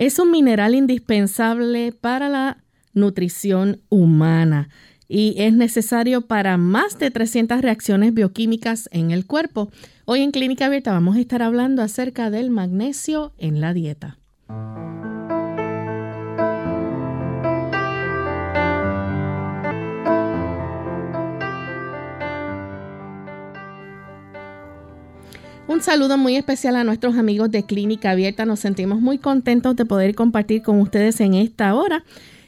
Es un mineral indispensable para la nutrición humana y es necesario para más de 300 reacciones bioquímicas en el cuerpo. Hoy en Clínica Abierta vamos a estar hablando acerca del magnesio en la dieta. Un saludo muy especial a nuestros amigos de Clínica Abierta. Nos sentimos muy contentos de poder compartir con ustedes en esta hora,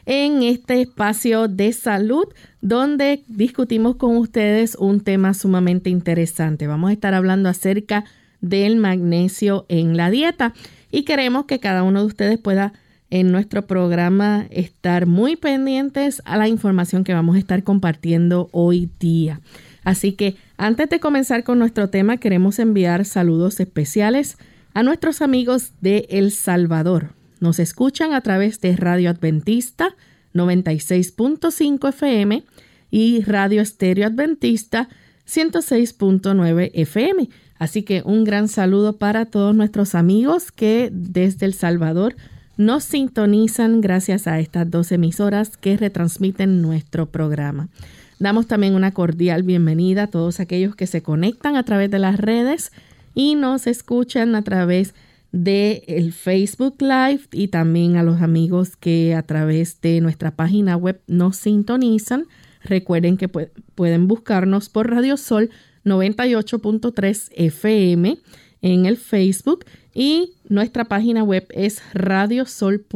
en este espacio de salud, donde discutimos con ustedes un tema sumamente interesante. Vamos a estar hablando acerca del magnesio en la dieta y queremos que cada uno de ustedes pueda en nuestro programa estar muy pendientes a la información que vamos a estar compartiendo hoy día. Así que antes de comenzar con nuestro tema, queremos enviar saludos especiales a nuestros amigos de El Salvador. Nos escuchan a través de Radio Adventista 96.5 FM y Radio Estéreo Adventista 106.9 FM. Así que un gran saludo para todos nuestros amigos que desde El Salvador nos sintonizan gracias a estas dos emisoras que retransmiten nuestro programa. Damos también una cordial bienvenida a todos aquellos que se conectan a través de las redes y nos escuchan a través de el Facebook Live y también a los amigos que a través de nuestra página web nos sintonizan. Recuerden que pueden buscarnos por Radio Sol 98.3 FM en el Facebook y nuestra página web es radiosol.org.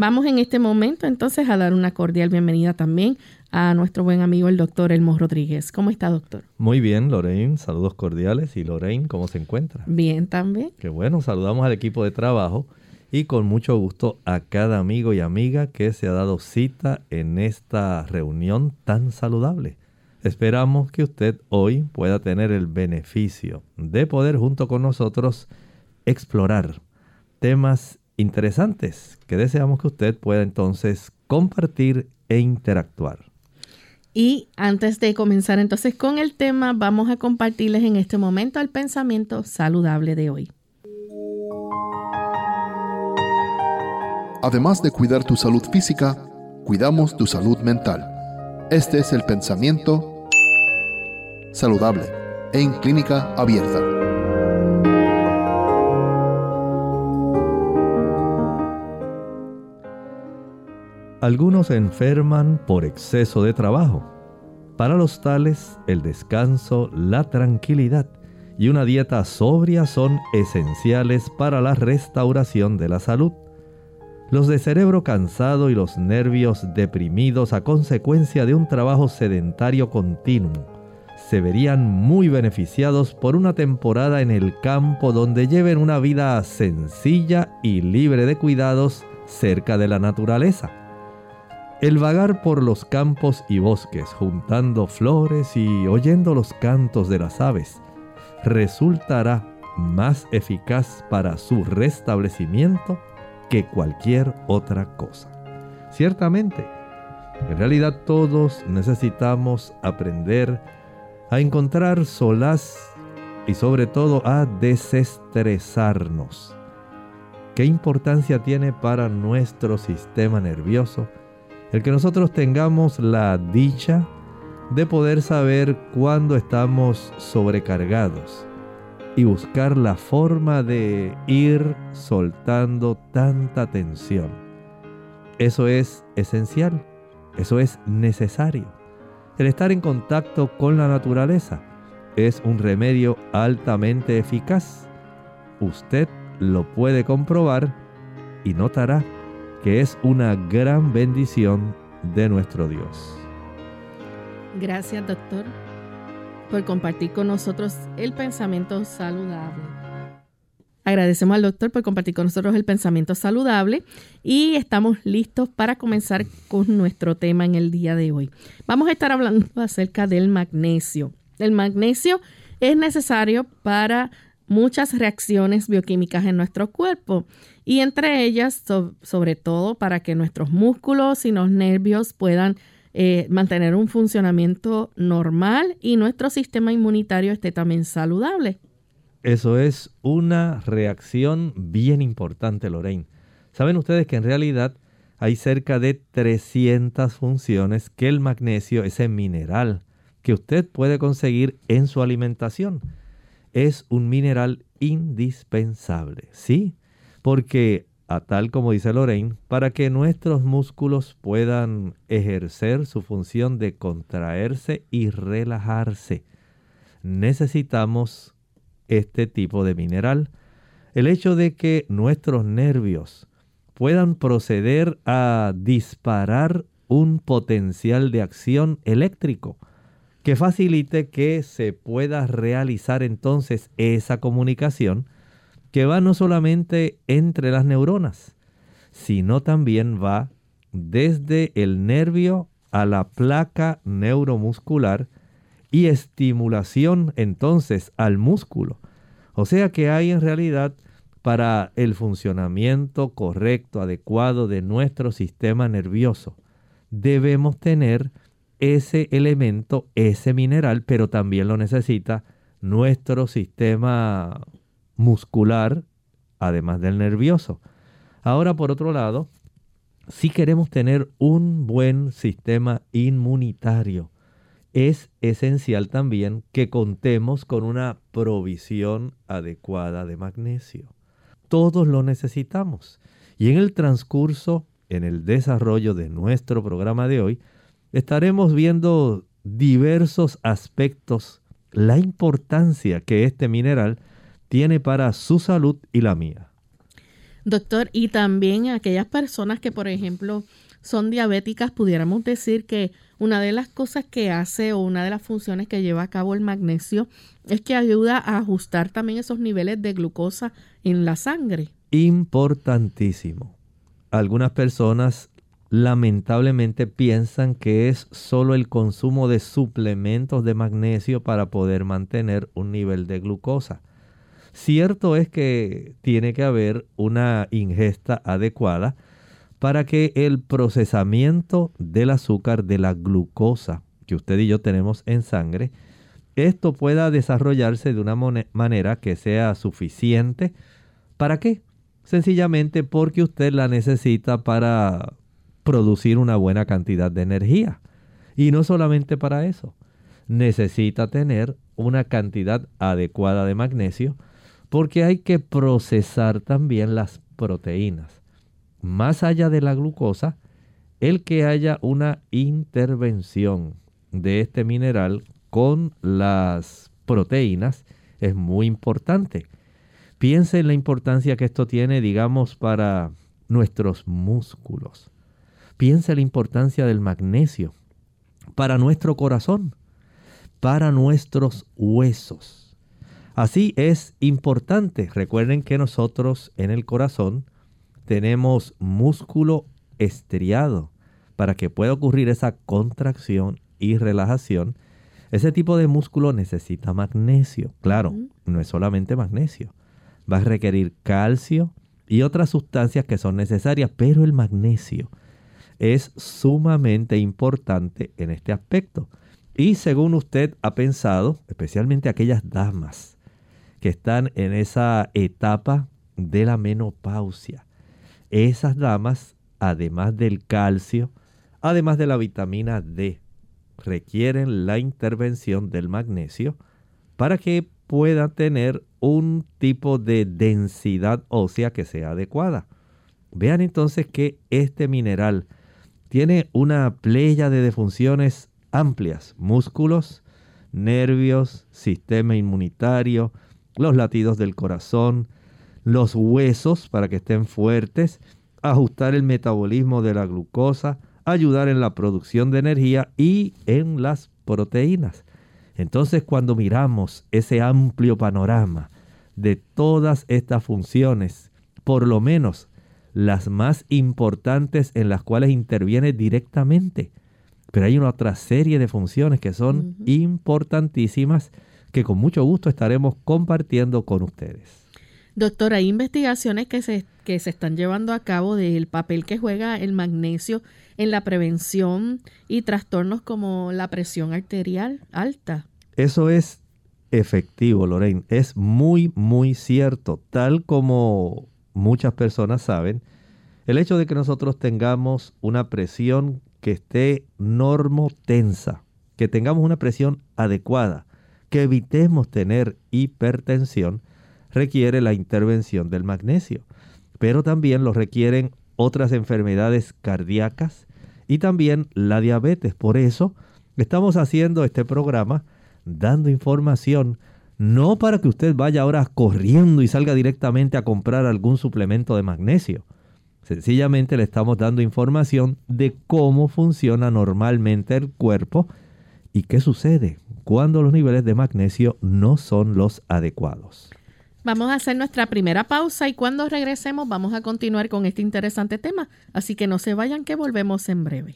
Vamos en este momento entonces a dar una cordial bienvenida también a nuestro buen amigo el doctor Elmo Rodríguez. ¿Cómo está, doctor? Muy bien, Lorraine. Saludos cordiales. ¿Y Lorraine, cómo se encuentra? Bien, también. Qué bueno. Saludamos al equipo de trabajo y con mucho gusto a cada amigo y amiga que se ha dado cita en esta reunión tan saludable. Esperamos que usted hoy pueda tener el beneficio de poder junto con nosotros explorar temas interesantes que deseamos que usted pueda entonces compartir e interactuar. Y antes de comenzar entonces con el tema, vamos a compartirles en este momento el pensamiento saludable de hoy. Además de cuidar tu salud física, cuidamos tu salud mental. Este es el pensamiento saludable en clínica abierta. Algunos enferman por exceso de trabajo. Para los tales, el descanso, la tranquilidad y una dieta sobria son esenciales para la restauración de la salud. Los de cerebro cansado y los nervios deprimidos a consecuencia de un trabajo sedentario continuo se verían muy beneficiados por una temporada en el campo donde lleven una vida sencilla y libre de cuidados cerca de la naturaleza. El vagar por los campos y bosques juntando flores y oyendo los cantos de las aves resultará más eficaz para su restablecimiento que cualquier otra cosa. Ciertamente, en realidad todos necesitamos aprender a encontrar solaz y sobre todo a desestresarnos. ¿Qué importancia tiene para nuestro sistema nervioso? El que nosotros tengamos la dicha de poder saber cuándo estamos sobrecargados y buscar la forma de ir soltando tanta tensión. Eso es esencial, eso es necesario. El estar en contacto con la naturaleza es un remedio altamente eficaz. Usted lo puede comprobar y notará que es una gran bendición de nuestro Dios. Gracias, doctor. por compartir con nosotros el pensamiento saludable. Agradecemos al doctor por compartir con nosotros el pensamiento saludable y estamos listos para comenzar con nuestro tema en el día de hoy. Vamos a estar hablando acerca del magnesio. El magnesio es necesario para muchas reacciones bioquímicas en nuestro cuerpo y entre ellas sobre todo para que nuestros músculos y los nervios puedan eh, mantener un funcionamiento normal y nuestro sistema inmunitario esté también saludable. Eso es una reacción bien importante, Lorraine. Saben ustedes que en realidad hay cerca de 300 funciones que el magnesio, ese mineral que usted puede conseguir en su alimentación, es un mineral indispensable, ¿sí? Porque a tal como dice Lorraine, para que nuestros músculos puedan ejercer su función de contraerse y relajarse, necesitamos este tipo de mineral. El hecho de que nuestros nervios puedan proceder a disparar un potencial de acción eléctrico que facilite que se pueda realizar entonces esa comunicación que va no solamente entre las neuronas, sino también va desde el nervio a la placa neuromuscular y estimulación entonces al músculo. O sea que hay en realidad para el funcionamiento correcto, adecuado de nuestro sistema nervioso, debemos tener ese elemento, ese mineral, pero también lo necesita nuestro sistema muscular, además del nervioso. Ahora, por otro lado, si queremos tener un buen sistema inmunitario, es esencial también que contemos con una provisión adecuada de magnesio. Todos lo necesitamos. Y en el transcurso, en el desarrollo de nuestro programa de hoy, estaremos viendo diversos aspectos, la importancia que este mineral tiene para su salud y la mía. Doctor, y también aquellas personas que, por ejemplo, son diabéticas, pudiéramos decir que una de las cosas que hace o una de las funciones que lleva a cabo el magnesio es que ayuda a ajustar también esos niveles de glucosa en la sangre. Importantísimo. Algunas personas lamentablemente piensan que es solo el consumo de suplementos de magnesio para poder mantener un nivel de glucosa. Cierto es que tiene que haber una ingesta adecuada para que el procesamiento del azúcar, de la glucosa que usted y yo tenemos en sangre, esto pueda desarrollarse de una manera que sea suficiente. ¿Para qué? Sencillamente porque usted la necesita para producir una buena cantidad de energía. Y no solamente para eso, necesita tener una cantidad adecuada de magnesio porque hay que procesar también las proteínas. Más allá de la glucosa, el que haya una intervención de este mineral con las proteínas es muy importante. Piense en la importancia que esto tiene, digamos, para nuestros músculos. Piensa la importancia del magnesio para nuestro corazón, para nuestros huesos. Así es importante. Recuerden que nosotros en el corazón tenemos músculo estriado para que pueda ocurrir esa contracción y relajación. Ese tipo de músculo necesita magnesio. Claro, no es solamente magnesio. Va a requerir calcio y otras sustancias que son necesarias, pero el magnesio es sumamente importante en este aspecto. Y según usted ha pensado, especialmente aquellas damas que están en esa etapa de la menopausia, esas damas, además del calcio, además de la vitamina D, requieren la intervención del magnesio para que pueda tener un tipo de densidad ósea que sea adecuada. Vean entonces que este mineral tiene una playa de funciones amplias, músculos, nervios, sistema inmunitario, los latidos del corazón, los huesos para que estén fuertes, ajustar el metabolismo de la glucosa, ayudar en la producción de energía y en las proteínas. Entonces cuando miramos ese amplio panorama de todas estas funciones, por lo menos las más importantes en las cuales interviene directamente, pero hay una otra serie de funciones que son importantísimas que con mucho gusto estaremos compartiendo con ustedes. Doctor, hay investigaciones que se, que se están llevando a cabo del papel que juega el magnesio en la prevención y trastornos como la presión arterial alta. Eso es efectivo, Lorraine. Es muy, muy cierto. Tal como muchas personas saben, el hecho de que nosotros tengamos una presión que esté normotensa, que tengamos una presión adecuada, que evitemos tener hipertensión, requiere la intervención del magnesio. Pero también lo requieren otras enfermedades cardíacas y también la diabetes. Por eso estamos haciendo este programa dando información, no para que usted vaya ahora corriendo y salga directamente a comprar algún suplemento de magnesio. Sencillamente le estamos dando información de cómo funciona normalmente el cuerpo y qué sucede cuando los niveles de magnesio no son los adecuados. Vamos a hacer nuestra primera pausa y cuando regresemos vamos a continuar con este interesante tema. Así que no se vayan que volvemos en breve.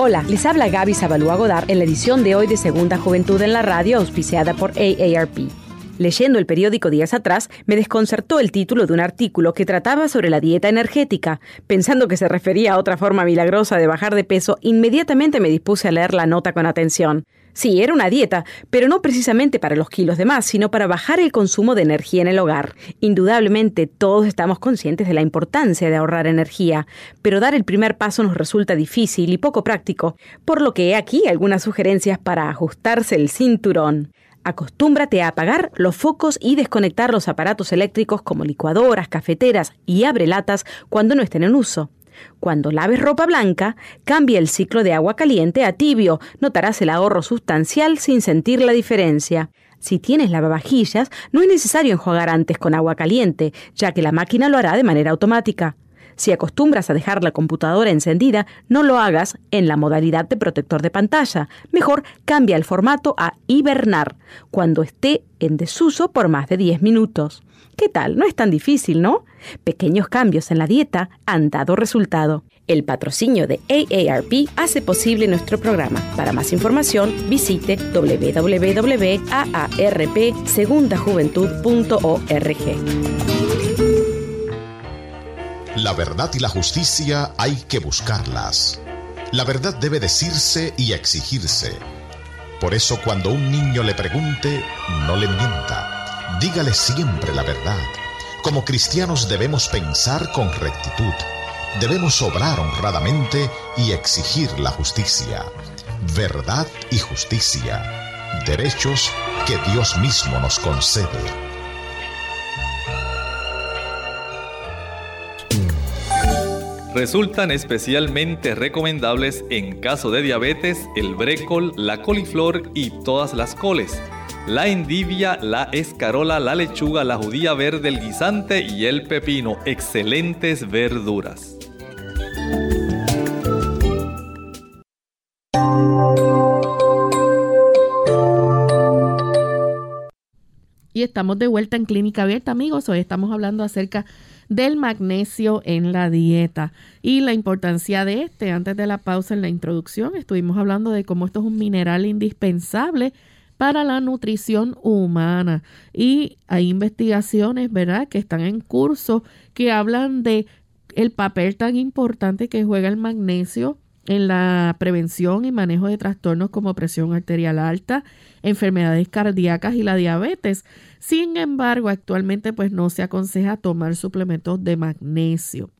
Hola, les habla Gaby Zabalúa Godard en la edición de hoy de Segunda Juventud en la Radio, auspiciada por AARP. Leyendo el periódico días atrás, me desconcertó el título de un artículo que trataba sobre la dieta energética. Pensando que se refería a otra forma milagrosa de bajar de peso, inmediatamente me dispuse a leer la nota con atención. Sí, era una dieta, pero no precisamente para los kilos de más, sino para bajar el consumo de energía en el hogar. Indudablemente todos estamos conscientes de la importancia de ahorrar energía, pero dar el primer paso nos resulta difícil y poco práctico, por lo que he aquí algunas sugerencias para ajustarse el cinturón. Acostúmbrate a apagar los focos y desconectar los aparatos eléctricos como licuadoras, cafeteras y abrelatas cuando no estén en uso. Cuando laves ropa blanca, cambia el ciclo de agua caliente a tibio. Notarás el ahorro sustancial sin sentir la diferencia. Si tienes lavavajillas, no es necesario enjuagar antes con agua caliente, ya que la máquina lo hará de manera automática. Si acostumbras a dejar la computadora encendida, no lo hagas en la modalidad de protector de pantalla. Mejor cambia el formato a hibernar cuando esté en desuso por más de 10 minutos. ¿Qué tal? No es tan difícil, ¿no? Pequeños cambios en la dieta han dado resultado. El patrocinio de AARP hace posible nuestro programa. Para más información, visite www.aarpsegundajuventud.org. La verdad y la justicia hay que buscarlas. La verdad debe decirse y exigirse. Por eso cuando un niño le pregunte, no le mienta. Dígale siempre la verdad. Como cristianos debemos pensar con rectitud. Debemos obrar honradamente y exigir la justicia. Verdad y justicia. Derechos que Dios mismo nos concede. Resultan especialmente recomendables en caso de diabetes el brécol, la coliflor y todas las coles, la endivia, la escarola, la lechuga, la judía verde, el guisante y el pepino. Excelentes verduras. Y estamos de vuelta en Clínica Abierta, amigos. Hoy estamos hablando acerca del magnesio en la dieta y la importancia de este. Antes de la pausa en la introducción estuvimos hablando de cómo esto es un mineral indispensable para la nutrición humana y hay investigaciones, ¿verdad?, que están en curso que hablan de el papel tan importante que juega el magnesio en la prevención y manejo de trastornos como presión arterial alta, enfermedades cardíacas y la diabetes. Sin embargo, actualmente pues no se aconseja tomar suplementos de magnesio.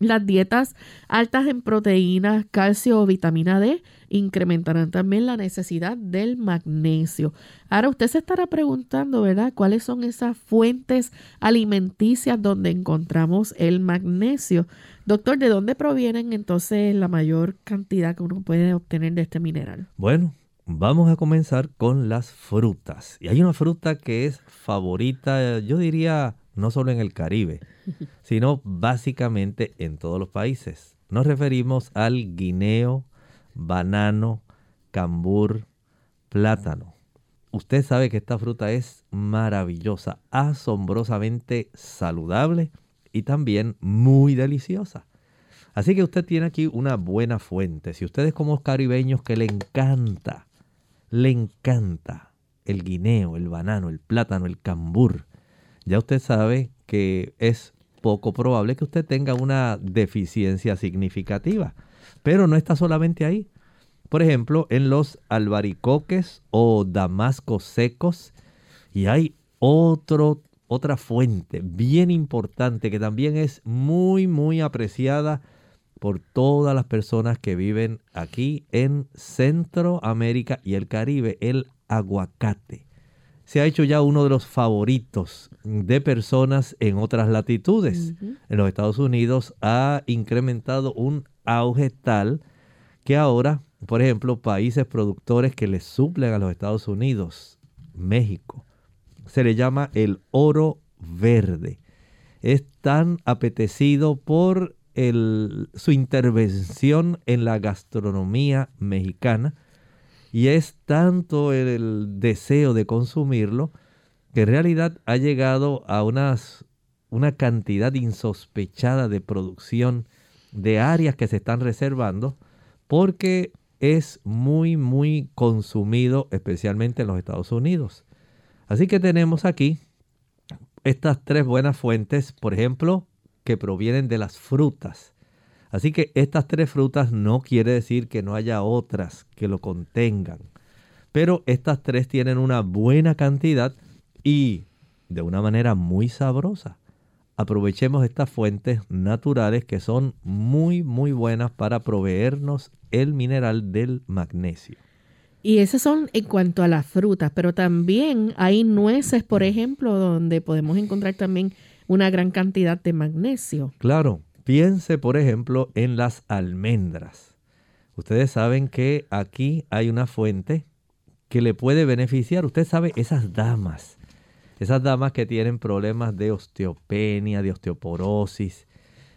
Las dietas altas en proteínas, calcio o vitamina D incrementarán también la necesidad del magnesio. Ahora usted se estará preguntando, ¿verdad? ¿Cuáles son esas fuentes alimenticias donde encontramos el magnesio? Doctor, ¿de dónde provienen entonces la mayor cantidad que uno puede obtener de este mineral? Bueno, Vamos a comenzar con las frutas. Y hay una fruta que es favorita, yo diría, no solo en el Caribe, sino básicamente en todos los países. Nos referimos al guineo, banano, cambur, plátano. Usted sabe que esta fruta es maravillosa, asombrosamente saludable y también muy deliciosa. Así que usted tiene aquí una buena fuente. Si usted es como caribeños que le encanta, le encanta el guineo, el banano, el plátano, el cambur, ya usted sabe que es poco probable que usted tenga una deficiencia significativa. Pero no está solamente ahí. Por ejemplo, en los albaricoques o damascos secos. Y hay otro, otra fuente bien importante que también es muy, muy apreciada por todas las personas que viven aquí en Centroamérica y el Caribe, el aguacate. Se ha hecho ya uno de los favoritos de personas en otras latitudes. En los Estados Unidos ha incrementado un auge tal que ahora, por ejemplo, países productores que le suplen a los Estados Unidos, México, se le llama el oro verde. Es tan apetecido por su intervención en la gastronomía mexicana y es tanto el, deseo de consumirlo que en realidad ha llegado a unas, una cantidad insospechada de producción de áreas que se están reservando porque es muy, muy consumido, especialmente en los Estados Unidos. Así que tenemos aquí estas tres buenas fuentes, por ejemplo, que provienen de las frutas. Así que estas tres frutas no quiere decir que no haya otras que lo contengan. Pero estas tres tienen una buena cantidad y de una manera muy sabrosa. Aprovechemos estas fuentes naturales que son muy muy buenas para proveernos el mineral del magnesio. Y esas son en cuanto a las frutas, pero también hay nueces, por ejemplo, donde podemos encontrar también una gran cantidad de magnesio. Claro, piense por ejemplo en las almendras. Ustedes saben que aquí hay una fuente que le puede beneficiar. Usted sabe, esas damas, esas damas que tienen problemas de osteopenia, de osteoporosis,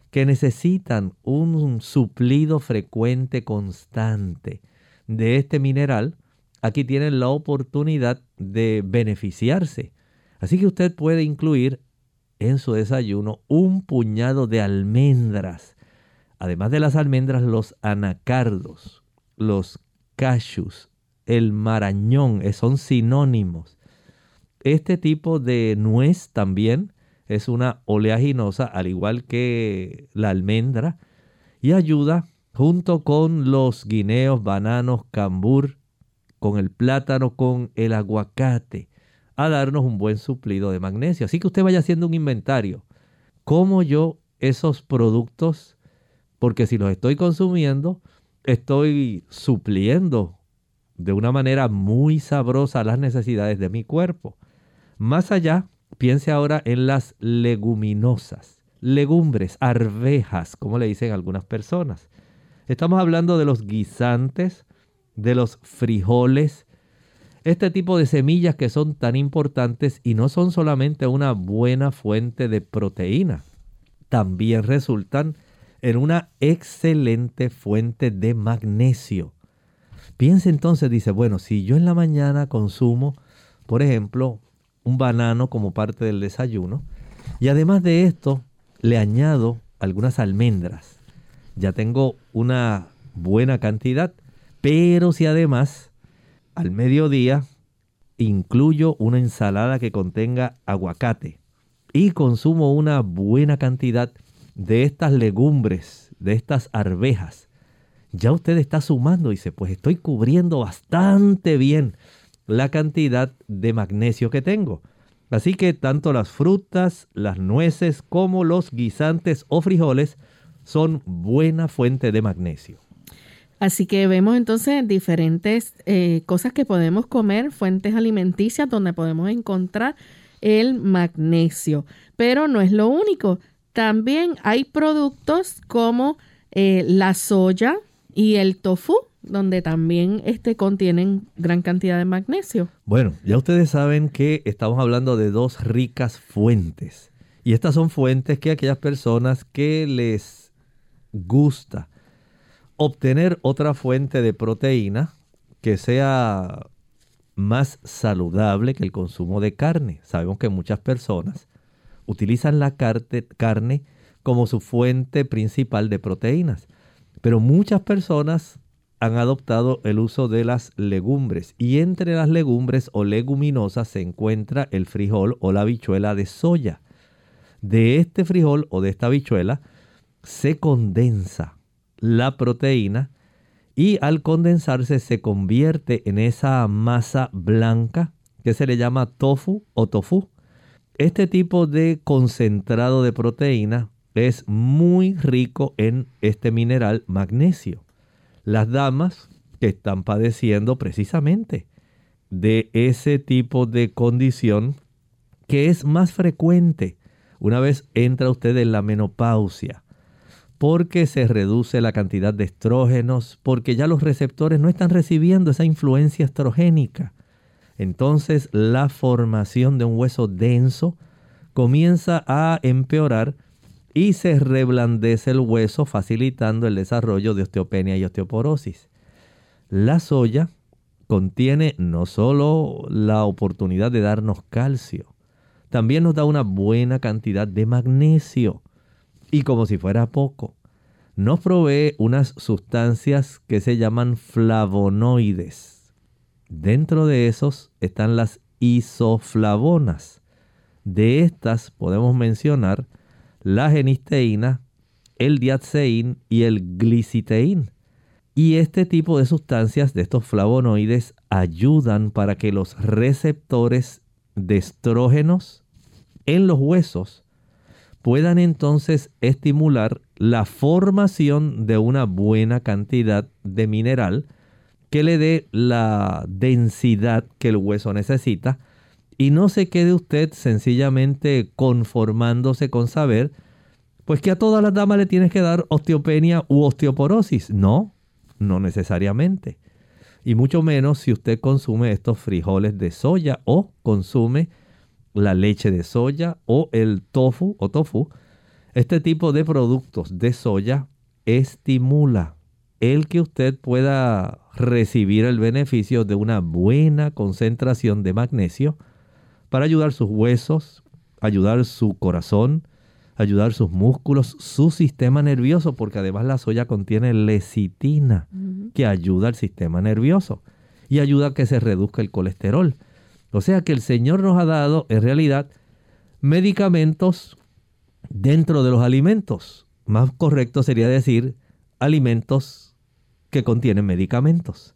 que necesitan un suplido frecuente, constante de este mineral, aquí tienen la oportunidad de beneficiarse. Así que usted puede incluir en su desayuno un puñado de almendras. Además de las almendras, los anacardos, los cashews, el marañón, eh, son sinónimos. Este tipo de nuez también es una oleaginosa, al igual que la almendra, y ayuda junto con los guineos, bananos, cambur, con el plátano, con el aguacate, a darnos un buen suplido de magnesio. Así que usted vaya haciendo un inventario. ¿Cómo yo esos productos, porque si los estoy consumiendo, estoy supliendo de una manera muy sabrosa las necesidades de mi cuerpo? Más allá, piense ahora en las leguminosas, legumbres, arvejas, como le dicen algunas personas. Estamos hablando de los guisantes, de los frijoles, este tipo de semillas que son tan importantes y no son solamente una buena fuente de proteína, también resultan en una excelente fuente de magnesio. Piense entonces, dice, bueno, si yo en la mañana consumo, por ejemplo, un banano como parte del desayuno, y además de esto le añado algunas almendras, ya tengo una buena cantidad, pero si además al mediodía incluyo una ensalada que contenga aguacate y consumo una buena cantidad de estas legumbres, de estas arvejas. Ya usted está sumando dice, pues estoy cubriendo bastante bien la cantidad de magnesio que tengo. Así que tanto las frutas, las nueces como los guisantes o frijoles son buena fuente de magnesio. Así que vemos entonces diferentes eh, cosas que podemos comer, fuentes alimenticias donde podemos encontrar el magnesio. Pero no es lo único. También hay productos como eh, la soya y el tofu, donde también este, contienen gran cantidad de magnesio. Bueno, ya ustedes saben que estamos hablando de dos ricas fuentes. Y estas son fuentes que aquellas personas que les gusta obtener otra fuente de proteína que sea más saludable que el consumo de carne. Sabemos que muchas personas utilizan la carne como su fuente principal de proteínas, pero muchas personas han adoptado el uso de las legumbres y entre las legumbres o leguminosas se encuentra el frijol o la habichuela de soya. De este frijol o de esta habichuela se condensa la proteína y al condensarse se convierte en esa masa blanca que se le llama tofu o tofu. Este tipo de concentrado de proteína es muy rico en este mineral magnesio las damas que están padeciendo precisamente de ese tipo de condición que es más frecuente una vez entra usted en la menopausia, porque se reduce la cantidad de estrógenos, porque ya los receptores no están recibiendo esa influencia estrogénica. Entonces la formación de un hueso denso comienza a empeorar y se reblandece el hueso facilitando el desarrollo de osteopenia y osteoporosis. La soya contiene no solo la oportunidad de darnos calcio, también nos da una buena cantidad de magnesio y como si fuera poco, nos provee unas sustancias que se llaman flavonoides. Dentro de esos están las isoflavonas. De estas podemos mencionar la genisteína, el diatseín y el gliciteín. Y este tipo de sustancias, de estos flavonoides, ayudan para que los receptores de estrógenos en los huesos puedan entonces estimular la formación de una buena cantidad de mineral que le dé la densidad que el hueso necesita y no se quede usted sencillamente conformándose con saber, pues que a todas las damas le tienes que dar osteopenia u osteoporosis. No, no necesariamente. Y mucho menos si usted consume estos frijoles de soya o consume la leche de soya o el tofu o tofu. Este tipo de productos de soya estimula el que usted pueda recibir el beneficio de una buena concentración de magnesio para ayudar sus huesos, ayudar su corazón, ayudar sus músculos, su sistema nervioso, porque además la soya contiene lecitina que ayuda al sistema nervioso y ayuda a que se reduzca el colesterol. O sea que el Señor nos ha dado en realidad medicamentos dentro de los alimentos. Más correcto sería decir alimentos que contienen medicamentos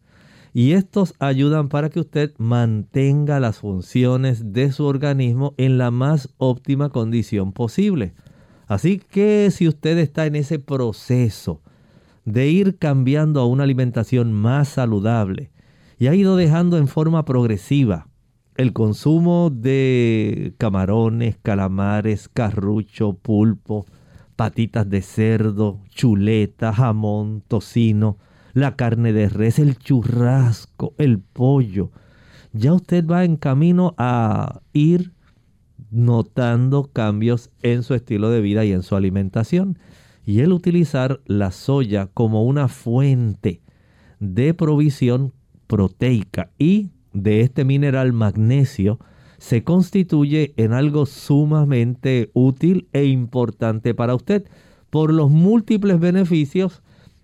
y estos ayudan para que usted mantenga las funciones de su organismo en la más óptima condición posible. Así que si usted está en ese proceso de ir cambiando a una alimentación más saludable y ha ido dejando en forma progresiva el consumo de camarones, calamares, carrucho, pulpo, patitas de cerdo, chuleta, jamón, tocino, la carne de res, el churrasco, el pollo. Ya usted va en camino a ir notando cambios en su estilo de vida y en su alimentación. Y el utilizar la soya como una fuente de provisión proteica y de este mineral magnesio se constituye en algo sumamente útil e importante para usted por los múltiples beneficios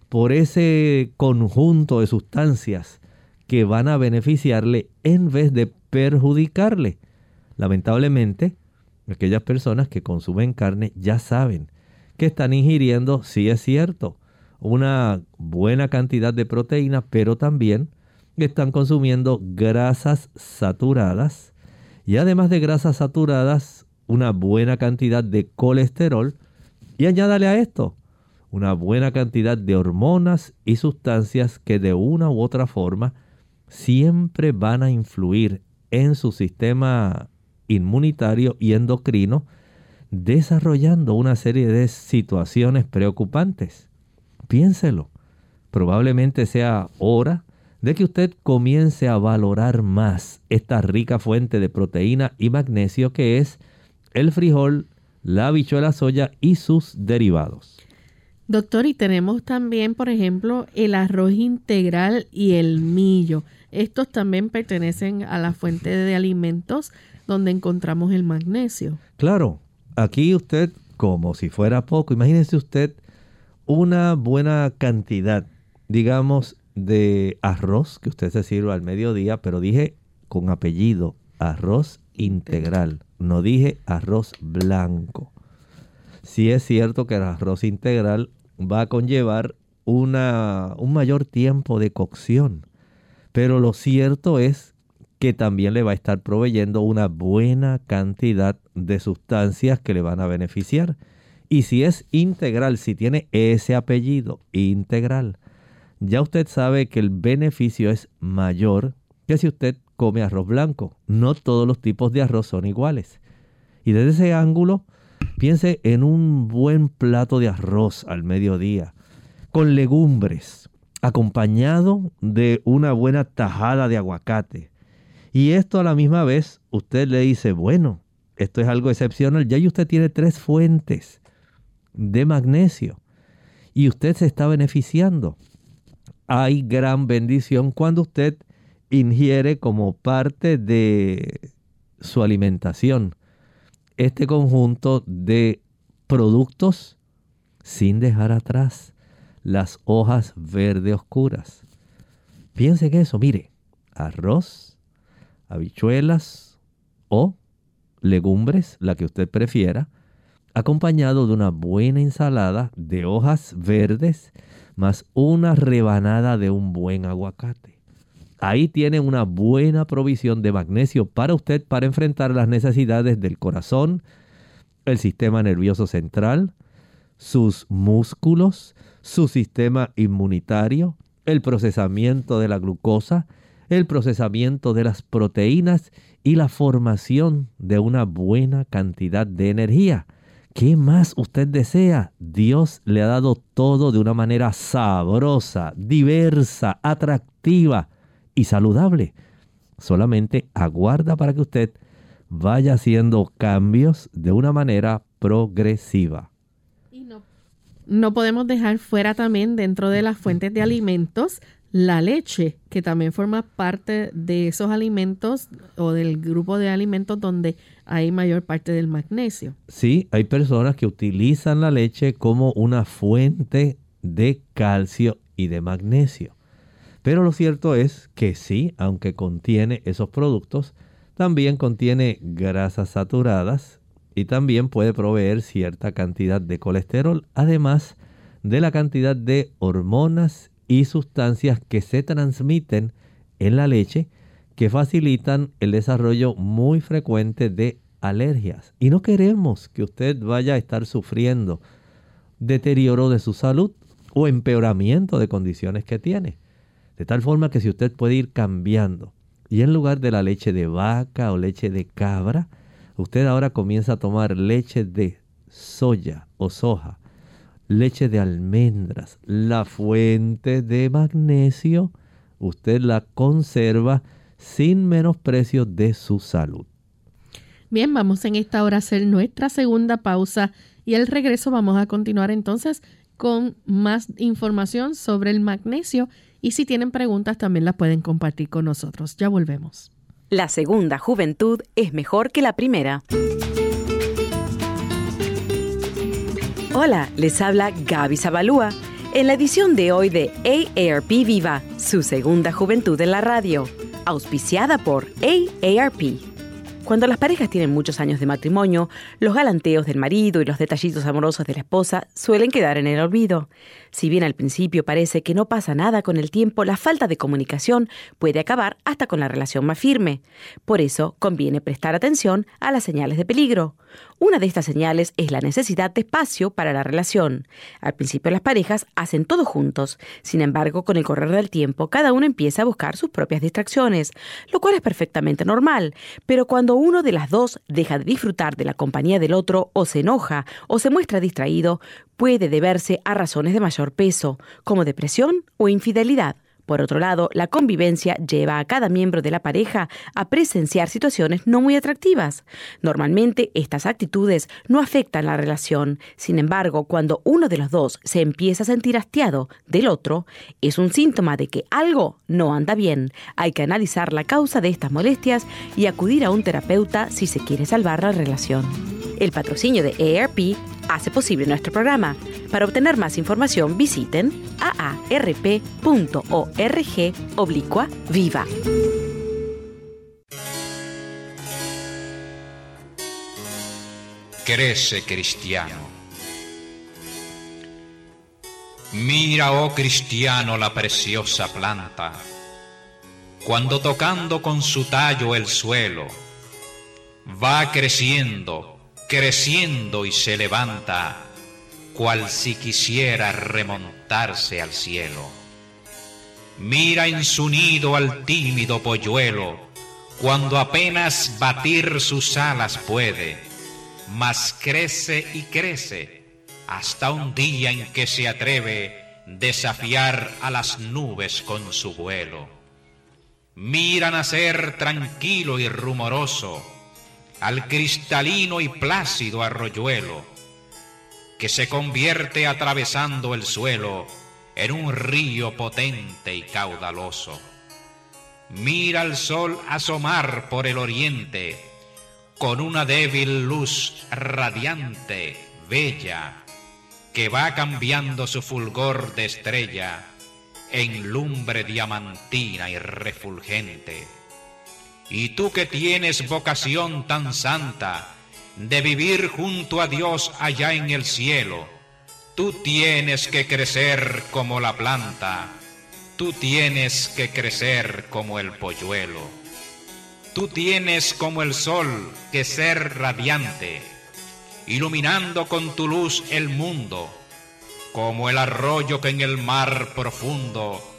por ese conjunto de sustancias que van a beneficiarle en vez de perjudicarle. Lamentablemente, aquellas personas que consumen carne ya saben que están ingiriendo, sí es cierto, una buena cantidad de proteína, pero también están consumiendo grasas saturadas y además de grasas saturadas, una buena cantidad de colesterol. Y añádale a esto una buena cantidad de hormonas y sustancias que de una u otra forma siempre van a influir en su sistema inmunitario y endocrino, desarrollando una serie de situaciones preocupantes. Piénselo. Probablemente sea hora de que usted comience a valorar más esta rica fuente de proteína y magnesio que es el frijol, la habichuela soya y sus derivados. Doctor, y tenemos también, por ejemplo, el arroz integral y el millo. Estos también pertenecen a la fuente de alimentos donde encontramos el magnesio. Claro, aquí usted, como si fuera poco, imagínese usted una buena cantidad, digamos, de arroz que usted se sirva al mediodía, pero dije con apellido, arroz integral, no dije arroz blanco. Si es cierto que el arroz integral va a conllevar una, un mayor tiempo de cocción, pero lo cierto es que también le va a estar proveyendo una buena cantidad de sustancias que le van a beneficiar. Y si es integral, si tiene ese apellido integral, ya usted sabe que el beneficio es mayor que si usted come arroz blanco. No todos los tipos de arroz son iguales. Y desde ese ángulo, piense en un buen plato de arroz al mediodía, con legumbres, acompañado de una buena tajada de aguacate. Y esto a la misma vez, usted le dice, bueno, esto es algo excepcional, ya usted tiene tres fuentes de magnesio y usted se está beneficiando. Hay gran bendición cuando usted ingiere como parte de su alimentación este conjunto de productos sin dejar atrás las hojas verde oscuras. Piense en eso, mire, arroz, habichuelas o legumbres, la que usted prefiera, acompañado de una buena ensalada de hojas verdes más una rebanada de un buen aguacate. Ahí tiene una buena provisión de magnesio para usted para enfrentar las necesidades del corazón, el sistema nervioso central, sus músculos, su sistema inmunitario, el procesamiento de la glucosa, el procesamiento de las proteínas y la formación de una buena cantidad de energía. ¿Qué más usted desea? Dios le ha dado todo de una manera sabrosa, diversa, atractiva y saludable. Solamente aguarda para que usted vaya haciendo cambios de una manera progresiva. Y no, no podemos dejar fuera también dentro de las fuentes de alimentos la leche, que también forma parte de esos alimentos o del grupo de alimentos donde hay mayor parte del magnesio. Sí, hay personas que utilizan la leche como una fuente de calcio y de magnesio. Pero lo cierto es que sí, aunque contiene esos productos, también contiene grasas saturadas y también puede proveer cierta cantidad de colesterol, además de la cantidad de hormonas y sustancias que se transmiten en la leche que facilitan el desarrollo muy frecuente de alergias. Y no queremos que usted vaya a estar sufriendo deterioro de su salud o empeoramiento de condiciones que tiene. De tal forma que si usted puede ir cambiando y en lugar de la leche de vaca o leche de cabra, usted ahora comienza a tomar leche de soya o soja, leche de almendras, la fuente de magnesio, usted la conserva sin menosprecio de su salud. Bien, vamos en esta hora a hacer nuestra segunda pausa y al regreso vamos a continuar entonces con más información sobre el magnesio y si tienen preguntas también las pueden compartir con nosotros. Ya volvemos. La segunda juventud es mejor que la primera. Hola, les habla Gaby Zabalúa en la edición de hoy de AARP Viva, su segunda juventud en la radio, auspiciada por AARP. Cuando las parejas tienen muchos años de matrimonio, los galanteos del marido y los detallitos amorosos de la esposa suelen quedar en el olvido. Si bien al principio parece que no pasa nada con el tiempo, la falta de comunicación puede acabar hasta con la relación más firme. Por eso conviene prestar atención a las señales de peligro. Una de estas señales es la necesidad de espacio para la relación. Al principio las parejas hacen todo juntos, sin embargo con el correr del tiempo cada uno empieza a buscar sus propias distracciones, lo cual es perfectamente normal, pero cuando uno de las dos deja de disfrutar de la compañía del otro o se enoja o se muestra distraído, puede deberse a razones de mayor peso, como depresión o infidelidad. Por otro lado, la convivencia lleva a cada miembro de la pareja a presenciar situaciones no muy atractivas. Normalmente estas actitudes no afectan la relación. Sin embargo, cuando uno de los dos se empieza a sentir hastiado del otro, es un síntoma de que algo no anda bien. Hay que analizar la causa de estas molestias y acudir a un terapeuta si se quiere salvar la relación. El patrocinio de AARP hace posible nuestro programa. Para obtener más información visiten aarp.org oblicua viva. Crece cristiano. Mira, oh cristiano, la preciosa planta, cuando tocando con su tallo el suelo, va creciendo, creciendo y se levanta, cual si quisiera remontarse al cielo. Mira en su nido al tímido polluelo, cuando apenas batir sus alas puede, mas crece y crece, hasta un día en que se atreve desafiar a las nubes con su vuelo. Mira nacer tranquilo y rumoroso, al cristalino y plácido arroyuelo, que se convierte atravesando el suelo en un río potente y caudaloso. Mira al sol asomar por el oriente con una débil luz radiante, bella, que va cambiando su fulgor de estrella en lumbre diamantina y refulgente y tú que tienes vocación tan santa de vivir junto a Dios allá en el cielo, tú tienes que crecer como la planta, tú tienes que crecer como el polluelo, tú tienes como el sol que ser radiante, iluminando con tu luz el mundo, como el arroyo que en el mar profundo,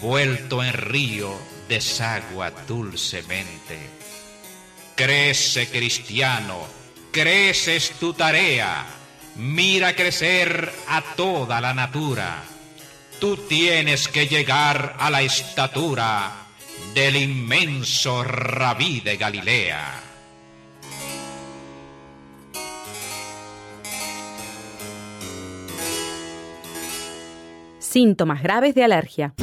vuelto en río, desagua dulcemente. Crece cristiano, creces tu tarea, mira crecer a toda la natura. Tú tienes que llegar a la estatura del inmenso rabí de Galilea. Síntomas graves de alergia.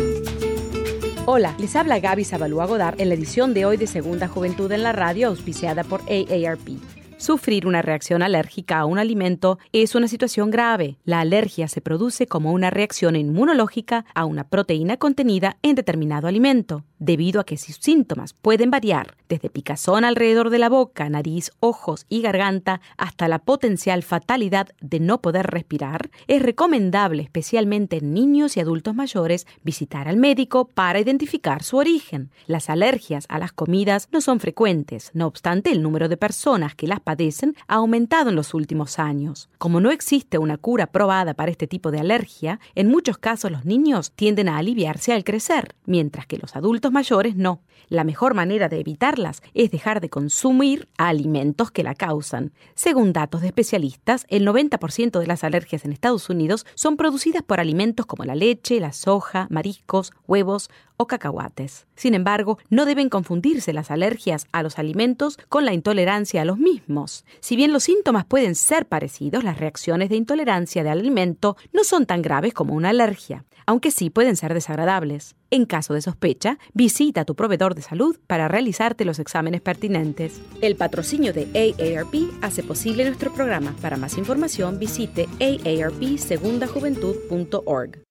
Hola, les habla Gaby Zabalúa Godard en la edición de hoy de Segunda Juventud en la Radio, auspiciada por AARP. Sufrir una reacción alérgica a un alimento es una situación grave. La alergia se produce como una reacción inmunológica a una proteína contenida en determinado alimento, debido a que sus síntomas pueden variar desde picazón alrededor de la boca, nariz, ojos y garganta hasta la potencial fatalidad de no poder respirar. Es recomendable, especialmente en niños y adultos mayores, visitar al médico para identificar su origen. Las alergias a las comidas no son frecuentes, no obstante el número de personas que las padecen ha aumentado en los últimos años. Como no existe una cura probada para este tipo de alergia, en muchos casos los niños tienden a aliviarse al crecer, mientras que los adultos mayores no. La mejor manera de evitarlas es dejar de consumir alimentos que la causan. Según datos de especialistas, el 90% de las alergias en Estados Unidos son producidas por alimentos como la leche, la soja, mariscos, huevos o cacahuates. Sin embargo, no deben confundirse las alergias a los alimentos con la intolerancia a los mismos. Si bien los síntomas pueden ser parecidos, las reacciones de intolerancia del alimento no son tan graves como una alergia, aunque sí pueden ser desagradables. En caso de sospecha, visita a tu proveedor de salud para realizarte los exámenes pertinentes. El patrocinio de AARP hace posible nuestro programa. Para más información, visite aarpsegundajuventud.org.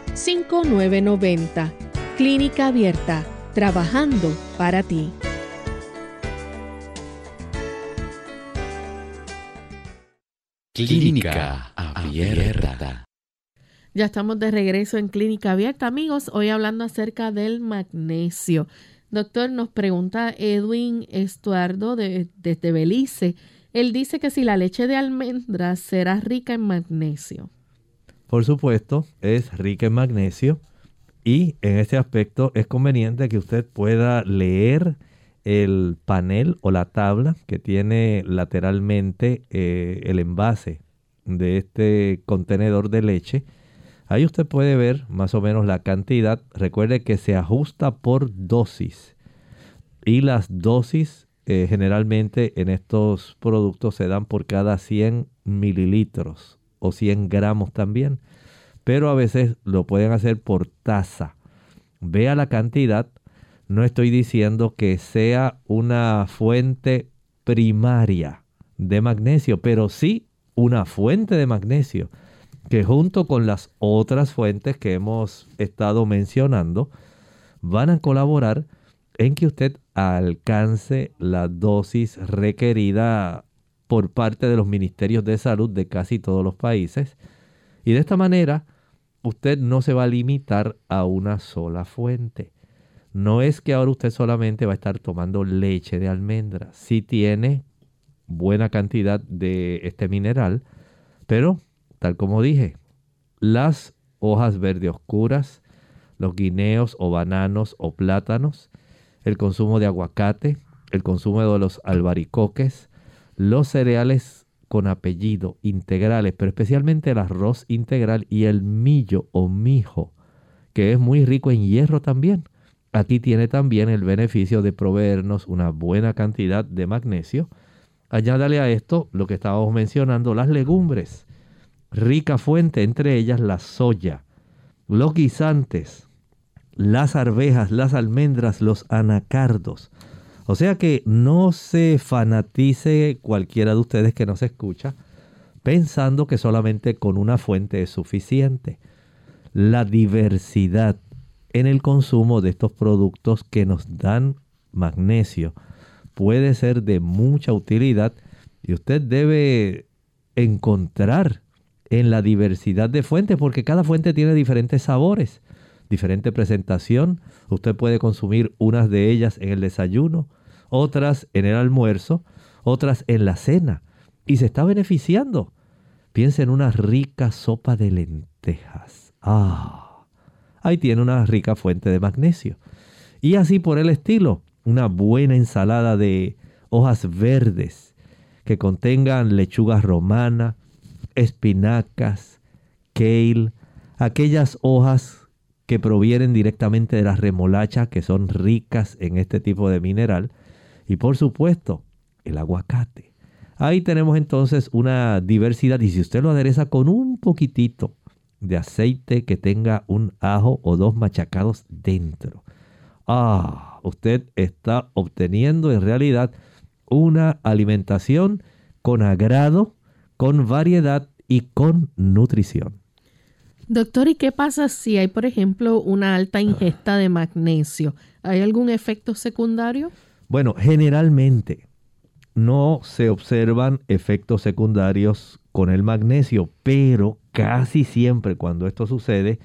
787-282-5990. Clínica Abierta, trabajando para ti. Clínica Abierta. Ya estamos de regreso en Clínica Abierta, amigos. Hoy hablando acerca del magnesio. Doctor, nos pregunta Edwin Estuardo de, desde Belice. Él dice que si la leche de almendras será rica en magnesio. Por supuesto, es rica en magnesio y en este aspecto es conveniente que usted pueda leer el panel o la tabla que tiene lateralmente eh, el envase de este contenedor de leche. Ahí usted puede ver más o menos la cantidad. Recuerde que se ajusta por dosis. Y las dosis eh, generalmente en estos productos se dan por cada 100 mililitros o 100 gramos también. Pero a veces lo pueden hacer por taza. Vea la cantidad. No estoy diciendo que sea una fuente primaria de magnesio, pero sí una fuente de magnesio que junto con las otras fuentes que hemos estado mencionando van a colaborar en que usted alcance la dosis requerida por parte de los ministerios de salud de casi todos los países. Y de esta manera, usted no se va a limitar a una sola fuente. No es que ahora usted solamente va a estar tomando leche de almendra. Si tiene buena cantidad de este mineral, pero, tal como dije, las hojas verde oscuras, los guineos o bananos o plátanos, el consumo de aguacate, el consumo de los albaricoques, los cereales con apellido integrales, pero especialmente el arroz integral y el millo o mijo, que es muy rico en hierro también. Aquí tiene también el beneficio de proveernos una buena cantidad de magnesio. Añádale a esto lo que estábamos mencionando, las legumbres. Rica fuente, entre ellas la soya, los guisantes, las arvejas, las almendras, los anacardos. O sea que no se fanatice cualquiera de ustedes que nos escucha pensando que solamente con una fuente es suficiente. La diversidad en el consumo de estos productos que nos dan magnesio puede ser de mucha utilidad y usted debe encontrar en la diversidad de fuentes porque cada fuente tiene diferentes sabores diferente presentación. Usted puede consumir unas de ellas en el desayuno, otras en el almuerzo, otras en la cena. Y se está beneficiando. Piensa en una rica sopa de lentejas. Ah, ahí tiene una rica fuente de magnesio. Y así por el estilo, una buena ensalada de hojas verdes que contengan lechuga romana, espinacas, kale, aquellas hojas que provienen directamente de las remolachas que son ricas en este tipo de mineral. Y por supuesto, el aguacate. Ahí tenemos entonces una diversidad y si usted lo adereza con un poquitito de aceite que tenga un ajo o dos machacados dentro. Ah, usted está obteniendo en realidad una alimentación con agrado, con variedad y con nutrición. Doctor, ¿y qué pasa si hay, por ejemplo, una alta ingesta de magnesio? ¿Hay algún efecto secundario? Bueno, generalmente no se observan efectos secundarios con el magnesio, pero casi siempre cuando esto sucede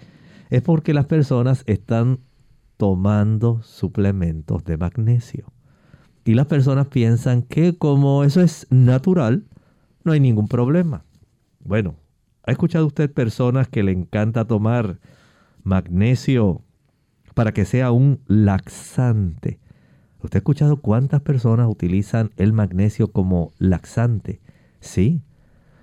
es porque las personas están tomando suplementos de magnesio. Y las personas piensan que como eso es natural, no hay ningún problema. Bueno, ¿Ha escuchado usted personas que le encanta tomar magnesio para que sea un laxante? ¿Usted ha escuchado cuántas personas utilizan el magnesio como laxante? Sí,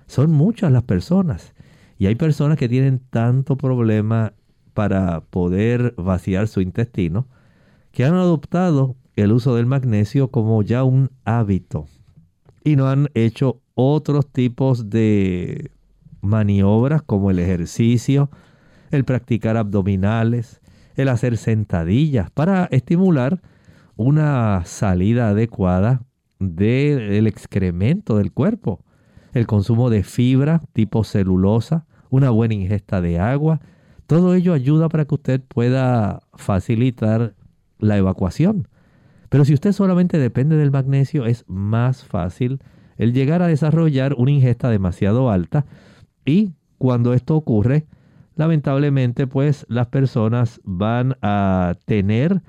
son muchas las personas. Y hay personas que tienen tanto problema para poder vaciar su intestino que han adoptado el uso del magnesio como ya un hábito y no han hecho otros tipos de maniobras como el ejercicio, el practicar abdominales, el hacer sentadillas para estimular una salida adecuada del excremento del cuerpo, el consumo de fibra tipo celulosa, una buena ingesta de agua, todo ello ayuda para que usted pueda facilitar la evacuación. Pero si usted solamente depende del magnesio, es más fácil el llegar a desarrollar una ingesta demasiado alta y cuando esto ocurre, lamentablemente pues las personas van a tener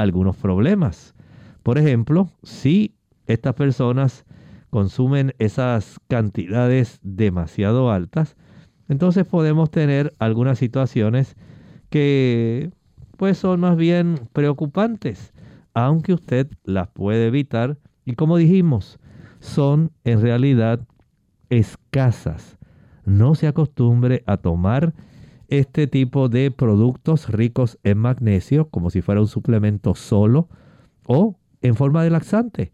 algunos problemas. Por ejemplo, si estas personas consumen esas cantidades demasiado altas, entonces podemos tener algunas situaciones que pues son más bien preocupantes, aunque usted las puede evitar y como dijimos, son en realidad escasas. No se acostumbre a tomar este tipo de productos ricos en magnesio como si fuera un suplemento solo o en forma de laxante.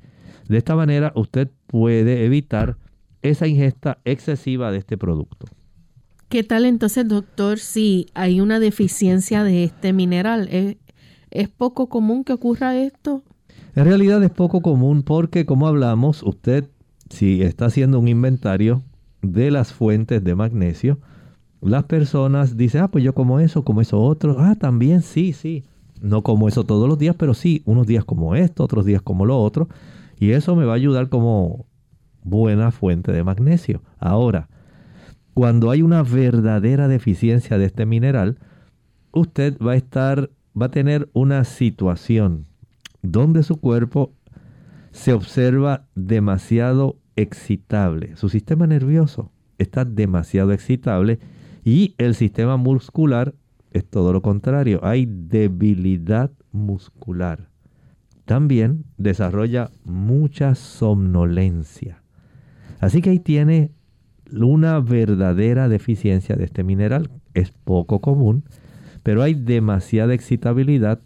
De esta manera usted puede evitar esa ingesta excesiva de este producto. ¿Qué tal entonces, doctor, si hay una deficiencia de este mineral? ¿Es, ¿Es, poco común que ocurra esto? En realidad es poco común porque, como hablamos, usted, si está haciendo un inventario de las fuentes de magnesio, las personas dicen, ah, pues yo como eso, como eso otro. Ah, también sí, sí. No como eso todos los días, pero sí, unos días como esto, otros días como lo otro. Y eso me va a ayudar como buena fuente de magnesio. Ahora, cuando hay una verdadera deficiencia de este mineral, usted va a estar, va a tener una situación donde su cuerpo se observa demasiado excitable. Su sistema nervioso está demasiado excitable y el sistema muscular es todo lo contrario. Hay debilidad muscular. También desarrolla mucha somnolencia. Así que ahí tiene una verdadera deficiencia de este mineral. Es poco común, pero hay demasiada excitabilidad,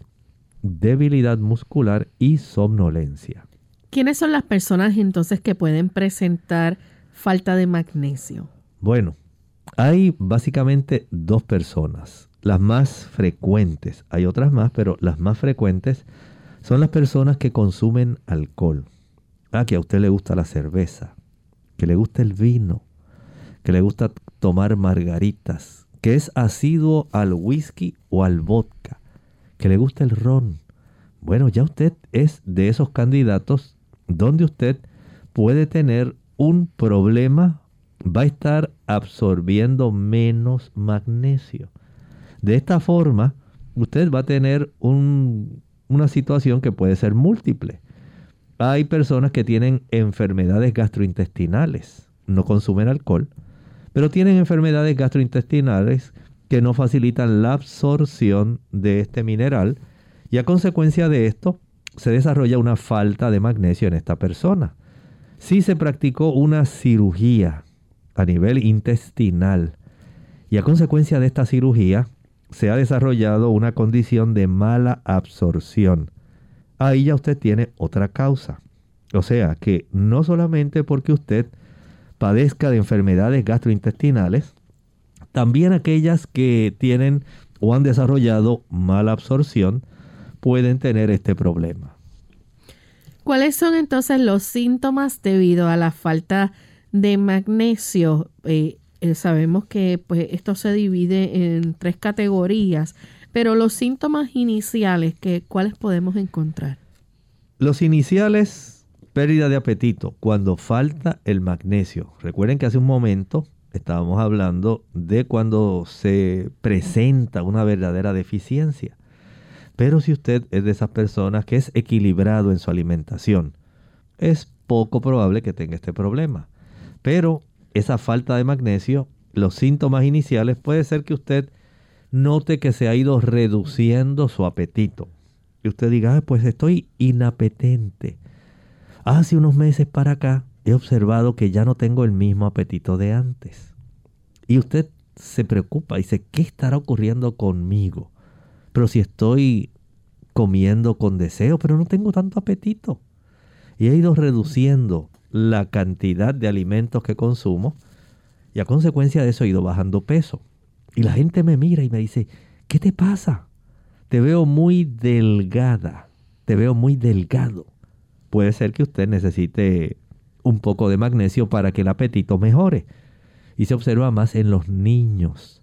debilidad muscular y somnolencia. ¿Quiénes son las personas entonces que pueden presentar falta de magnesio? Bueno, hay básicamente dos personas, las más frecuentes. Hay otras más, pero las más frecuentes son las personas que consumen alcohol. Ah, que a usted le gusta la cerveza, que le gusta el vino, que le gusta tomar margaritas, que es asiduo al whisky o al vodka, que le gusta el ron. Bueno, ya usted es de esos candidatos donde usted puede tener un problema, va a estar absorbiendo menos magnesio. De esta forma, usted va a tener una situación que puede ser múltiple. Hay personas que tienen enfermedades gastrointestinales, no consumen alcohol, pero tienen enfermedades gastrointestinales que no facilitan la absorción de este mineral y a consecuencia de esto se desarrolla una falta de magnesio en esta persona. Si se practicó una cirugía a nivel intestinal y a consecuencia de esta cirugía se ha desarrollado una condición de mala absorción, ahí ya usted tiene otra causa. O sea que no solamente porque usted padezca de enfermedades gastrointestinales, también aquellas que tienen o han desarrollado mala absorción pueden tener este problema. ¿Cuáles son entonces los síntomas debido a la falta de magnesio? Eh, eh, sabemos que pues, esto se divide en tres categorías, pero los síntomas iniciales, que, ¿cuáles podemos encontrar? Los iniciales pérdida de apetito cuando falta el magnesio. Recuerden que hace un momento estábamos hablando de cuando se presenta una verdadera deficiencia. Pero si usted es de esas personas que es equilibrado en su alimentación, es poco probable que tenga este problema. Pero esa falta de magnesio, los síntomas iniciales puede ser que usted note que se ha ido reduciendo su apetito. Y usted diga, pues estoy inapetente Hace unos meses para acá he observado que ya no tengo el mismo apetito de antes. Y usted se preocupa y dice, ¿qué estará ocurriendo conmigo? Pero si estoy comiendo con deseo, pero no tengo tanto apetito. Y he ido reduciendo la cantidad de alimentos que consumo y a consecuencia de eso he ido bajando peso. Y la gente me mira y me dice, ¿qué te pasa? Te veo muy delgada, te veo muy delgado puede ser que usted necesite un poco de magnesio para que el apetito mejore. Y se observa más en los niños.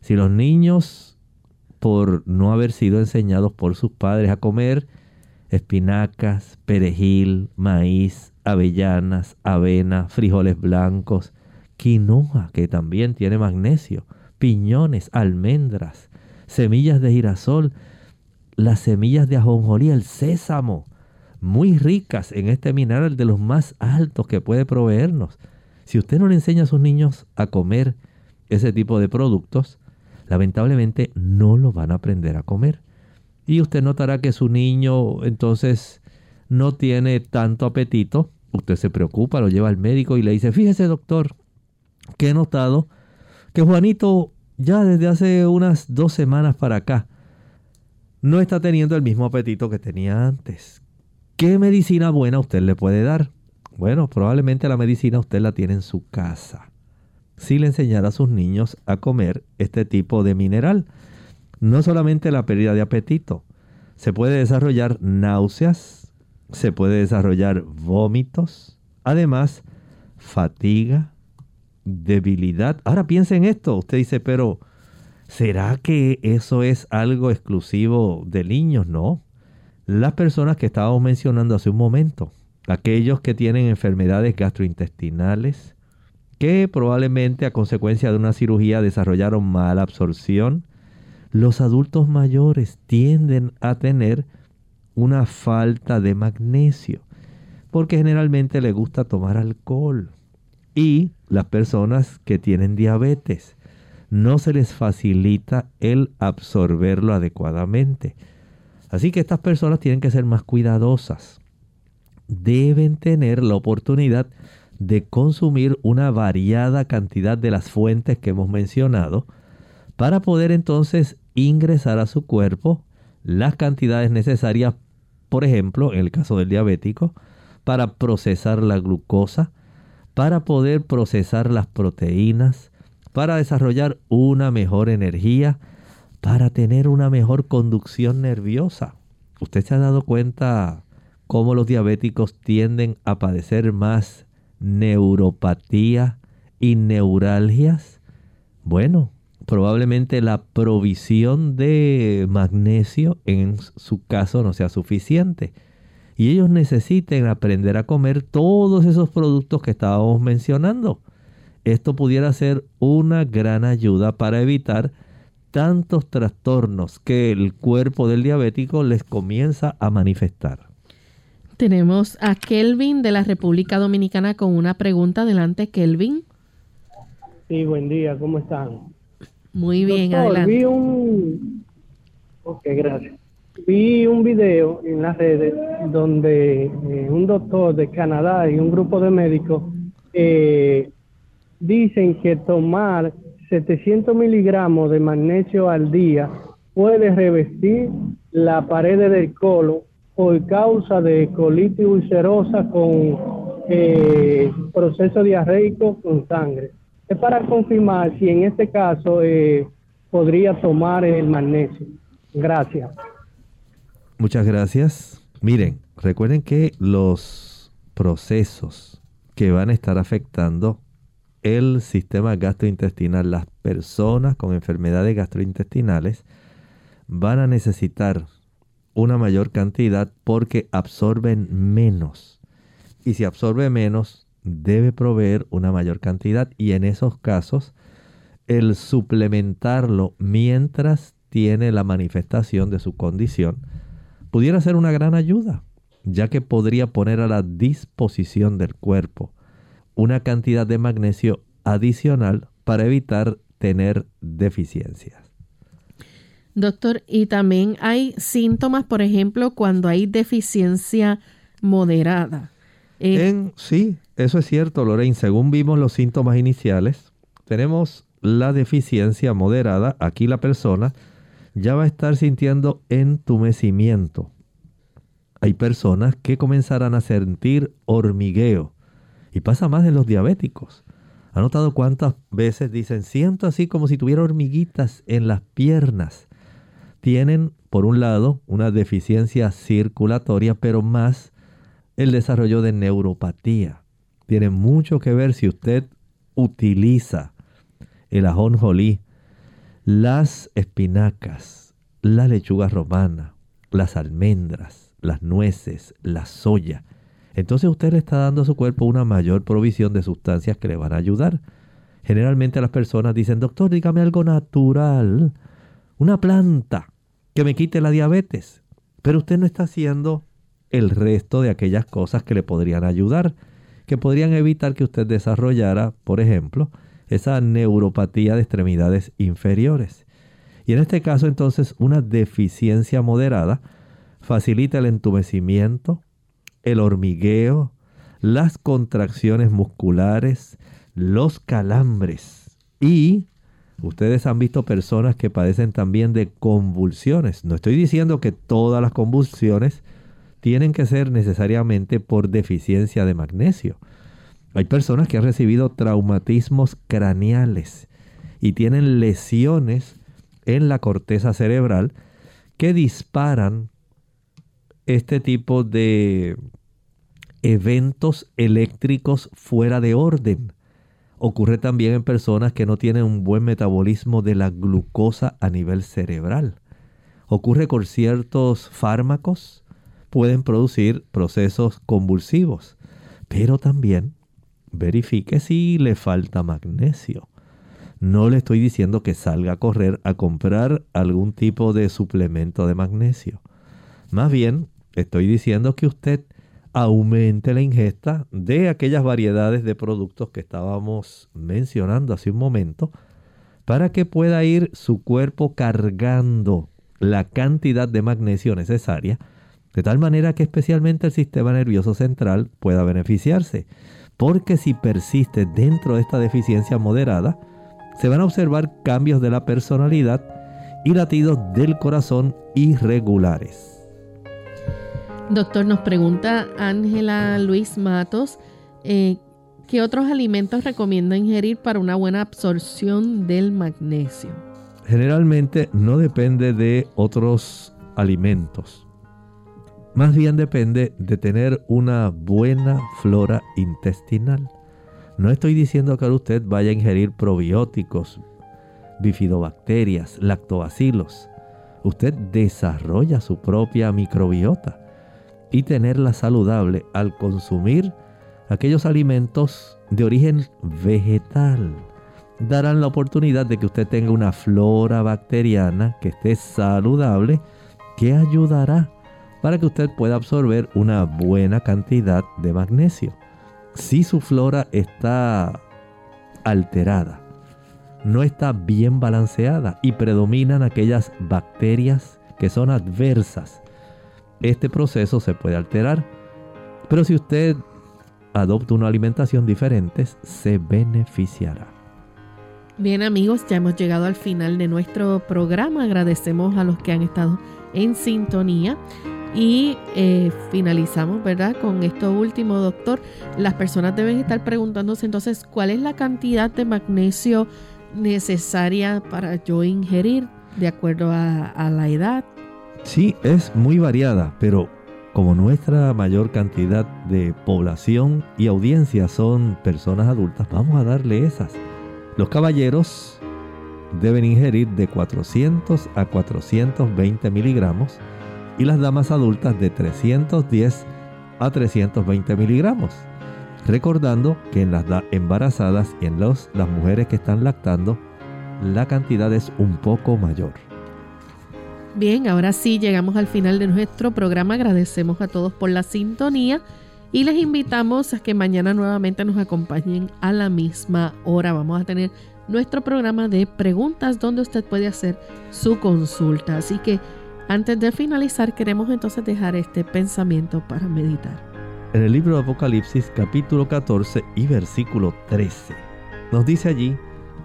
Si los niños, por no haber sido enseñados por sus padres a comer espinacas, perejil, maíz, avellanas, avena, frijoles blancos, quinoa, que también tiene magnesio, piñones, almendras, semillas de girasol, las semillas de ajonjolí, el sésamo, muy ricas en este mineral de los más altos que puede proveernos. Si usted no le enseña a sus niños a comer ese tipo de productos, lamentablemente no lo van a aprender a comer. Y usted notará que su niño entonces no tiene tanto apetito. Usted se preocupa, lo lleva al médico y le dice, fíjese doctor, que he notado que Juanito ya desde hace unas dos semanas para acá no está teniendo el mismo apetito que tenía antes. ¿Qué medicina buena usted le puede dar? Bueno, probablemente la medicina usted la tiene en su casa. Si le enseñara a sus niños a comer este tipo de mineral, no solamente la pérdida de apetito, se puede desarrollar náuseas, se puede desarrollar vómitos, además fatiga, debilidad. Ahora piense en esto, usted dice, pero ¿será que eso es algo exclusivo de niños? No las personas que estábamos mencionando hace un momento, aquellos que tienen enfermedades gastrointestinales, que probablemente a consecuencia de una cirugía desarrollaron mala absorción, los adultos mayores tienden a tener una falta de magnesio, porque generalmente les gusta tomar alcohol. Y las personas que tienen diabetes, no se les facilita el absorberlo adecuadamente. Así que estas personas tienen que ser más cuidadosas. Deben tener la oportunidad de consumir una variada cantidad de las fuentes que hemos mencionado para poder entonces ingresar a su cuerpo las cantidades necesarias, por ejemplo, en el caso del diabético, para procesar la glucosa, para poder procesar las proteínas, para desarrollar una mejor energía, para tener una mejor conducción nerviosa. ¿Usted se ha dado cuenta cómo los diabéticos tienden a padecer más neuropatía y neuralgias? Bueno, probablemente la provisión de magnesio en su caso no sea suficiente. Y ellos necesiten aprender a comer todos esos productos que estábamos mencionando. Esto pudiera ser una gran ayuda para evitar tantos trastornos que el cuerpo del diabético les comienza a manifestar. Tenemos a Kelvin de la República Dominicana con una pregunta. Adelante, Kelvin. Sí, buen día, ¿cómo están? Muy bien, adelante. Vi un... Ok, gracias. Vi un video en las redes donde eh, un doctor de Canadá y un grupo de médicos eh, dicen que tomar 700 miligramos de magnesio al día puede revestir la pared del colon por causa de colitis ulcerosa con eh, proceso diarreico con sangre. Para confirmar si en este caso eh, podría tomar el magnesio. Gracias. Muchas gracias. Miren, recuerden que los procesos que van a estar afectando el sistema gastrointestinal, las personas con enfermedades gastrointestinales van a necesitar una mayor cantidad porque absorben menos. Y si absorbe menos, debe proveer una mayor cantidad. Y en esos casos, el suplementarlo mientras tiene la manifestación de su condición pudiera ser una gran ayuda, ya que podría poner a la disposición del cuerpo una cantidad de magnesio adicional para evitar tener deficiencias. Doctor, y también hay síntomas, por ejemplo, cuando hay deficiencia moderada. Sí, eso es cierto, Lorraine. Según vimos los síntomas iniciales, tenemos la deficiencia moderada. Aquí la persona ya va a estar sintiendo entumecimiento. Hay personas que comenzarán a sentir hormigueo y pasa más en los diabéticos. ¿Ha notado cuántas veces dicen, siento así como si tuviera hormiguitas en las piernas? Tienen, por un lado, una deficiencia circulatoria, pero más el desarrollo de neuropatía. Tiene mucho que ver si usted utiliza el ajonjolí, las espinacas, la lechuga romana, las almendras, las nueces, la soya entonces usted le está dando a su cuerpo una mayor provisión de sustancias que le van a ayudar. Generalmente las personas dicen, doctor, dígame algo natural, una planta que me quite la diabetes. Pero usted no está haciendo el resto de aquellas cosas que le podrían ayudar, que podrían evitar que usted desarrollara, por ejemplo, esa neuropatía de extremidades inferiores. Y en este caso entonces una deficiencia moderada facilita el entumecimiento, el hormigueo, las contracciones musculares, los calambres y ustedes han visto personas que padecen también de convulsiones. No estoy diciendo que todas las convulsiones tienen que ser necesariamente por deficiencia de magnesio. Hay personas que han recibido traumatismos craneales y tienen lesiones en la corteza cerebral que disparan este tipo de eventos eléctricos fuera de orden. Ocurre también en personas que no tienen un buen metabolismo de la glucosa a nivel cerebral. Ocurre con ciertos fármacos, pueden producir procesos convulsivos, pero también verifique si le falta magnesio. No le estoy diciendo que salga a correr a comprar algún tipo de suplemento de magnesio. Más bien, estoy diciendo que usted aumente la ingesta de aquellas variedades de productos que estábamos mencionando hace un momento para que pueda ir su cuerpo cargando la cantidad de magnesio necesaria de tal manera que especialmente el sistema nervioso central pueda beneficiarse. Porque si persiste dentro de esta deficiencia moderada, se van a observar cambios de la personalidad y latidos del corazón irregulares. Doctor, nos pregunta Ángela Luis Matos, eh, ¿qué otros alimentos recomienda ingerir para una buena absorción del magnesio? Generalmente no depende de otros alimentos. Más bien depende de tener una buena flora intestinal. No estoy diciendo que usted vaya a ingerir probióticos, bifidobacterias, lactobacilos. Usted desarrolla su propia microbiota y tenerla saludable al consumir aquellos alimentos de origen vegetal. Darán la oportunidad de que usted tenga una flora bacteriana que esté saludable que ayudará para que usted pueda absorber una buena cantidad de magnesio. Si su flora está alterada, no está bien balanceada y predominan aquellas bacterias que son adversas este proceso se puede alterar. Pero si usted adopta una alimentación diferente, se beneficiará. Bien amigos, ya hemos llegado al final de nuestro programa. Agradecemos a los que han estado en sintonía. Y eh, finalizamos, ¿verdad? Con esto último, doctor. Las personas deben estar preguntándose entonces cuál es la cantidad de magnesio necesaria para yo ingerir de acuerdo a la edad, Sí, es muy variada, pero como nuestra mayor cantidad de población y audiencia son personas adultas, vamos a darle esas. Los caballeros deben ingerir de 400 a 420 miligramos y las damas adultas de 310 a 320 miligramos. Recordando que en las embarazadas y en las mujeres que están lactando, la cantidad es un poco mayor. Bien, ahora sí llegamos al final de nuestro programa. Agradecemos a todos por la sintonía y les invitamos a que mañana nuevamente nos acompañen a la misma hora. Vamos a tener nuestro programa de preguntas donde usted puede hacer su consulta. Así que antes de finalizar queremos entonces dejar este pensamiento para meditar. En el libro de Apocalipsis capítulo 14 y versículo 13 nos dice allí,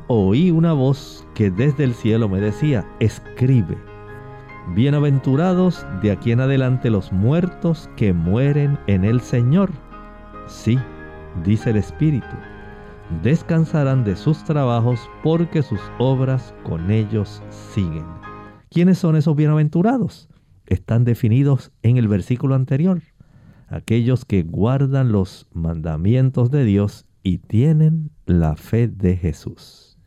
oí una voz que desde el cielo me decía, escribe Bienaventurados de aquí en adelante los muertos que mueren en el Señor. Sí, dice el Espíritu, descansarán de sus trabajos porque sus obras con ellos siguen. ¿Quiénes son esos bienaventurados? Están definidos en el versículo anterior. Aquellos que guardan los mandamientos de Dios y tienen la fe de Jesús.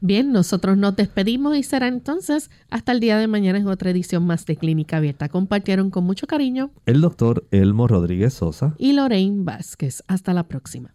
Bien, nosotros nos despedimos y será entonces hasta el día de mañana en otra edición más de Clínica Abierta. Compartieron con mucho cariño el doctor Elmo Rodríguez Sosa y Lorraine Vázquez. Hasta la próxima.